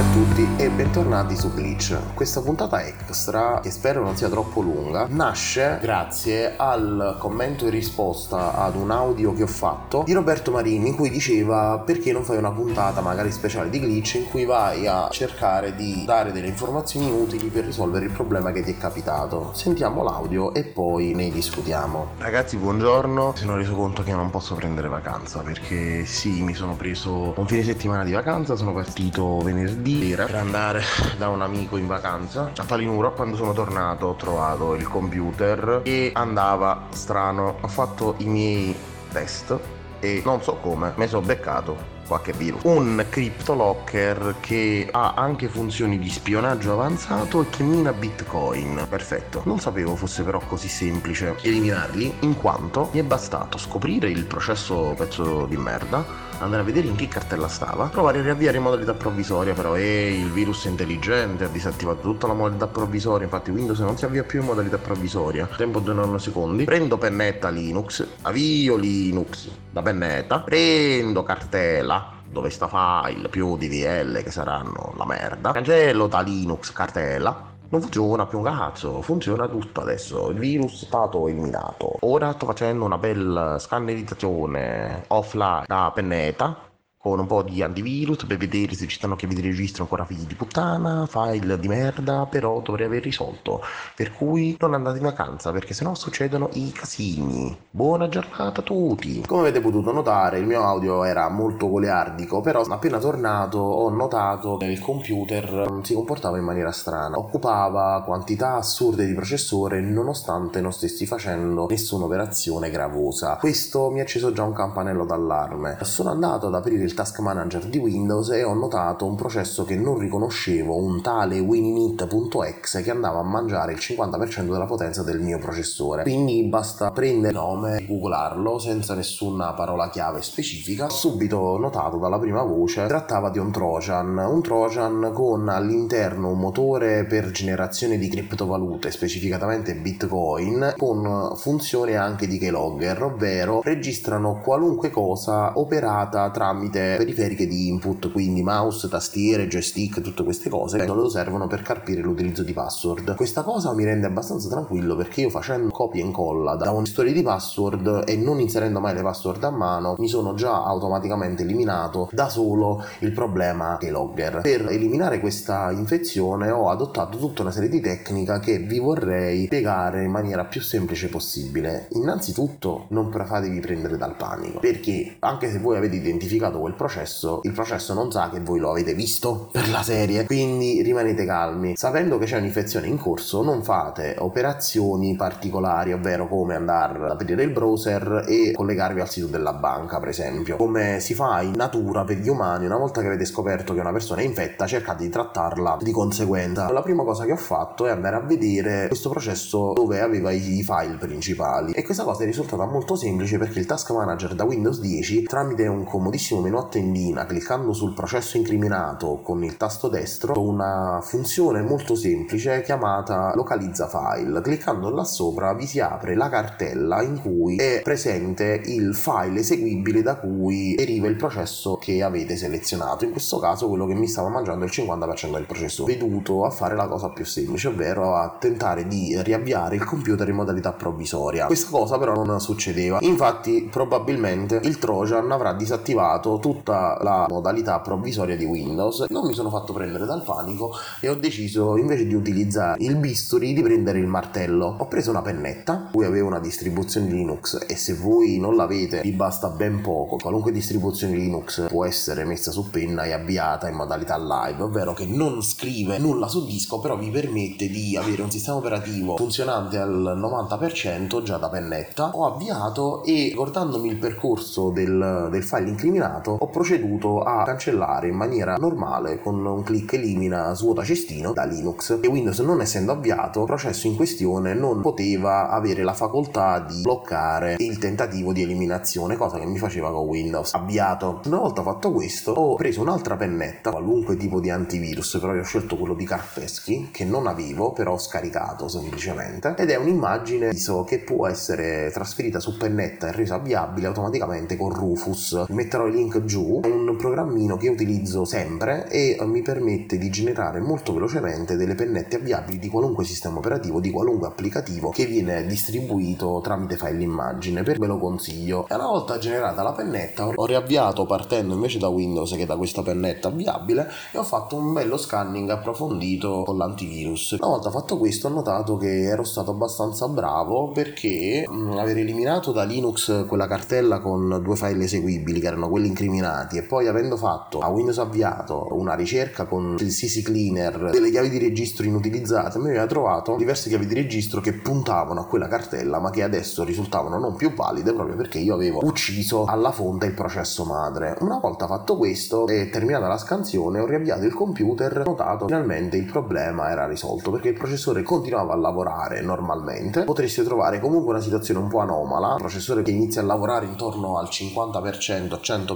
A tutti e bentornati su Glitch. Questa puntata extra, che spero non sia troppo lunga, nasce grazie al commento in risposta ad un audio che ho fatto di Roberto Marini in cui diceva perché non fai una puntata magari speciale di Glitch in cui vai a cercare di dare delle informazioni utili per risolvere il problema che ti è capitato. Sentiamo l'audio e poi ne discutiamo. Ragazzi, buongiorno. Mi sono reso conto che non posso prendere vacanza perché sì, mi sono preso un fine settimana di vacanza, sono partito venerdì sera per andare da un amico in vacanza a Palinuro. Quando sono tornato ho trovato il computer e andava strano. Ho fatto i miei test e non so come mi sono beccato qualche virus. Un CryptoLocker che ha anche funzioni di spionaggio avanzato e che mina Bitcoin. Perfetto. Non sapevo fosse però così semplice eliminarli, in quanto mi è bastato scoprire il processo pezzo di merda andare a vedere in che cartella stava, provare a riavviare in modalità provvisoria, però e il virus è intelligente, ha disattivato tutta la modalità provvisoria, infatti Windows non si avvia più in modalità provvisoria, tempo 2 nanosecondi, prendo pennetta Linux, avvio Linux da pennetta, prendo cartella, dove sta file più DVL che saranno la merda, cancello da Linux cartella, non funziona più un cazzo, funziona tutto adesso, il virus è stato eliminato. Ora sto facendo una bella scannerizzazione offline da pennetta con un po' di antivirus per vedere se ci stanno chiavi di registro ancora figli di puttana, file di merda, però dovrei aver risolto. Per cui non andate in vacanza perché sennò succedono i casini. Buona giornata a tutti! Come avete potuto notare il mio audio era molto goliardico, però appena tornato ho notato che il computer si comportava in maniera strana. Occupava quantità assurde di processore nonostante non stessi facendo nessuna operazione gravosa. Questo mi ha acceso già un campanello d'allarme. Sono andato ad aprire il il task manager di Windows e ho notato un processo che non riconoscevo, un tale wininit.exe che andava a mangiare il 50% della potenza del mio processore. Quindi basta prendere il nome e googlarlo senza nessuna parola chiave specifica. Subito notato dalla prima voce trattava di un Trojan, un Trojan con all'interno un motore per generazione di criptovalute, specificatamente Bitcoin, con funzione anche di keylogger, ovvero registrano qualunque cosa operata tramite tramite periferiche di input, quindi mouse, tastiere, joystick, tutte queste cose, vengono servono per carpire l'utilizzo di password. Questa cosa mi rende abbastanza tranquillo perché io facendo copia e incolla da un storia di password e non inserendo mai le password a mano, mi sono già automaticamente eliminato da solo il problema keylogger. Per eliminare questa infezione ho adottato tutta una serie di tecniche che vi vorrei spiegare in maniera più semplice possibile. Innanzitutto non fatevi prendere dal panico, perché anche se voi avete identificato quel processo, il processo non sa che voi lo avete visto per la serie, quindi rimanete calmi. Sapendo che c'è un'infezione in corso, non fate operazioni particolari, ovvero come andare ad aprire il browser e collegarvi al sito della banca, per esempio. Come si fa in natura per gli umani, una volta che avete scoperto che una persona è infetta, cercate di trattarla di conseguenza. La prima cosa che ho fatto è andare a vedere questo processo dove aveva i file principali e questa cosa è risultata molto semplice perché il task manager da Windows 10 tramite un comodissimo menu a tendina cliccando sul processo incriminato con il tasto destro una funzione molto semplice chiamata localizza file. Cliccando là sopra vi si apre la cartella in cui è presente il file eseguibile da cui deriva il processo che avete selezionato. In questo caso quello che mi stava mangiando è il 50% del processo. Veduto a fare la cosa più semplice, ovvero a tentare di riavviare il computer in modalità provvisoria. Questa cosa però non succedeva. Infatti probabilmente il Trojan avrà disattivato tutta la modalità provvisoria di Windows. Non mi sono fatto prendere dal panico e ho deciso invece di utilizzare il bisturi di prendere il martello. Ho preso una pennetta, cui avevo una distribuzione Linux e se voi non l'avete vi basta ben poco. Qualunque distribuzione Linux può essere messa su penna e avviata in modalità live, ovvero che non scrive nulla sul disco, però vi permette di avere un sistema operativo funzionante al 90% già da pennetta. Ho avviato e ricordandomi il percorso del, del file incriminato ho proceduto a cancellare in maniera normale con un clic elimina svuota cestino da Linux. E Windows non essendo avviato il processo in questione non poteva avere la facoltà di bloccare il tentativo di eliminazione cosa che mi faceva con Windows. Avviato. Una volta fatto questo ho preso un'altra pennetta qualunque tipo di antivirus però io ho scelto quello di Kaspersky che non avevo però ho scaricato semplicemente. Ed è un'immagine che può essere trasferita su pennetta e resa avviabile automaticamente con Rufus. Metterò il link Giù, è un programmino che utilizzo sempre e mi permette di generare molto velocemente delle pennette avviabili di qualunque sistema operativo, di qualunque applicativo che viene distribuito tramite file immagine. Per me lo consiglio. E una volta generata la pennetta, ho riavviato partendo invece da Windows che da questa pennetta avviabile e ho fatto un bello scanning approfondito con l'antivirus. Una volta fatto questo ho notato che ero stato abbastanza bravo perché mh, aver eliminato da Linux quella cartella con due file eseguibili che erano quelli incriminati e poi avendo fatto a Windows avviato una ricerca con il CC Cleaner delle chiavi di registro inutilizzate mi aveva trovato diverse chiavi di registro che puntavano a quella cartella ma che adesso risultavano non più valide proprio perché io avevo ucciso alla fonte il processo madre. Una volta fatto questo e terminata la scansione ho riavviato il computer notato finalmente il problema era risolto perché il processore continuava a lavorare normalmente. Potreste trovare comunque una situazione un po' anomala. Un processore che inizia a lavorare intorno al 50% 100%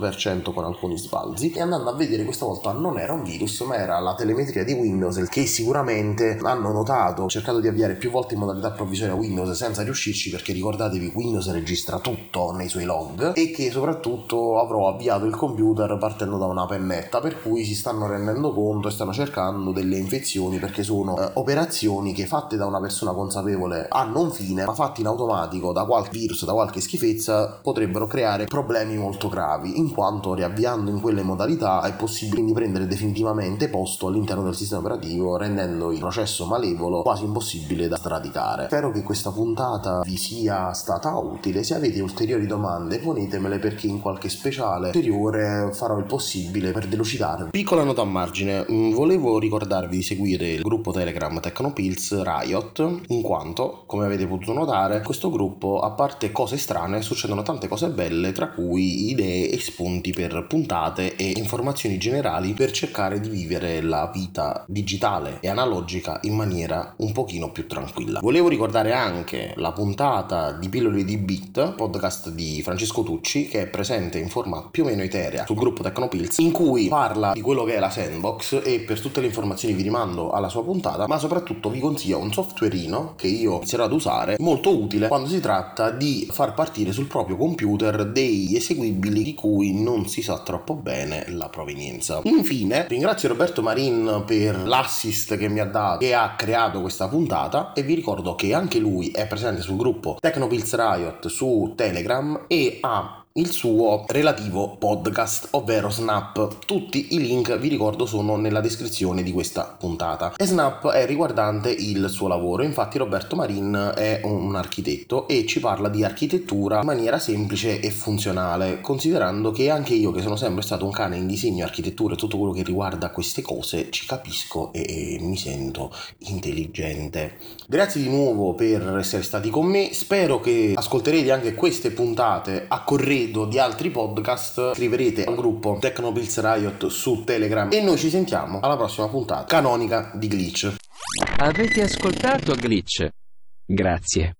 con alcuni sbalzi e andando a vedere questa volta non era un virus ma era la telemetria di Windows che sicuramente hanno notato ho cercato di avviare più volte in modalità provvisoria Windows senza riuscirci perché ricordatevi Windows registra tutto nei suoi log e che soprattutto avrò avviato il computer partendo da una pennetta per cui si stanno rendendo conto e stanno cercando delle infezioni perché sono eh, operazioni che fatte da una persona consapevole hanno un fine ma fatte in automatico da qualche virus da qualche schifezza potrebbero creare problemi molto gravi in quanto riavviando in quelle modalità è possibile prendere definitivamente posto all'interno del sistema operativo rendendo il processo malevolo quasi impossibile da sradicare. Spero che questa puntata vi sia stata utile. Se avete ulteriori domande ponetemele perché in qualche speciale ulteriore farò il possibile per delucidarvi. Piccola nota a margine. Mm, volevo ricordarvi di seguire il gruppo telegram Tecnopills Riot in quanto come avete potuto notare questo gruppo a parte cose strane succedono tante cose belle tra cui idee e spunti per puntate e informazioni generali per cercare di vivere la vita digitale e analogica in maniera un pochino più tranquilla. Volevo ricordare anche la puntata di Pillole di Beat podcast di Francesco Tucci che è presente in forma più o meno eterea sul gruppo Tecnopills in cui parla di quello che è la sandbox e per tutte le informazioni vi rimando alla sua puntata ma soprattutto vi consiglio un softwareino che io inizierò ad usare molto utile quando si tratta di far partire sul proprio computer dei eseguibili di cui non si sa troppo bene la provenienza. Infine ringrazio Roberto Marin per l'assist che mi ha dato e ha creato questa puntata e vi ricordo che anche lui è presente sul gruppo Tecnopills Riot su Telegram e ha il suo relativo podcast, ovvero Snap. Tutti i link, vi ricordo, sono nella descrizione di questa puntata. E Snap è riguardante il suo lavoro, infatti Roberto Marin è un architetto e ci parla di architettura in maniera semplice e funzionale, considerando che anche io, che sono sempre stato un cane in disegno, architettura e tutto quello che riguarda queste cose, ci capisco e mi sento intelligente. Grazie di nuovo per essere stati con me, spero che ascolterete anche queste puntate a corredo di altri podcast scriverete al gruppo Tecnopills Riot su Telegram e noi ci sentiamo alla prossima puntata canonica di Glitch. Avete ascoltato Glitch? Grazie.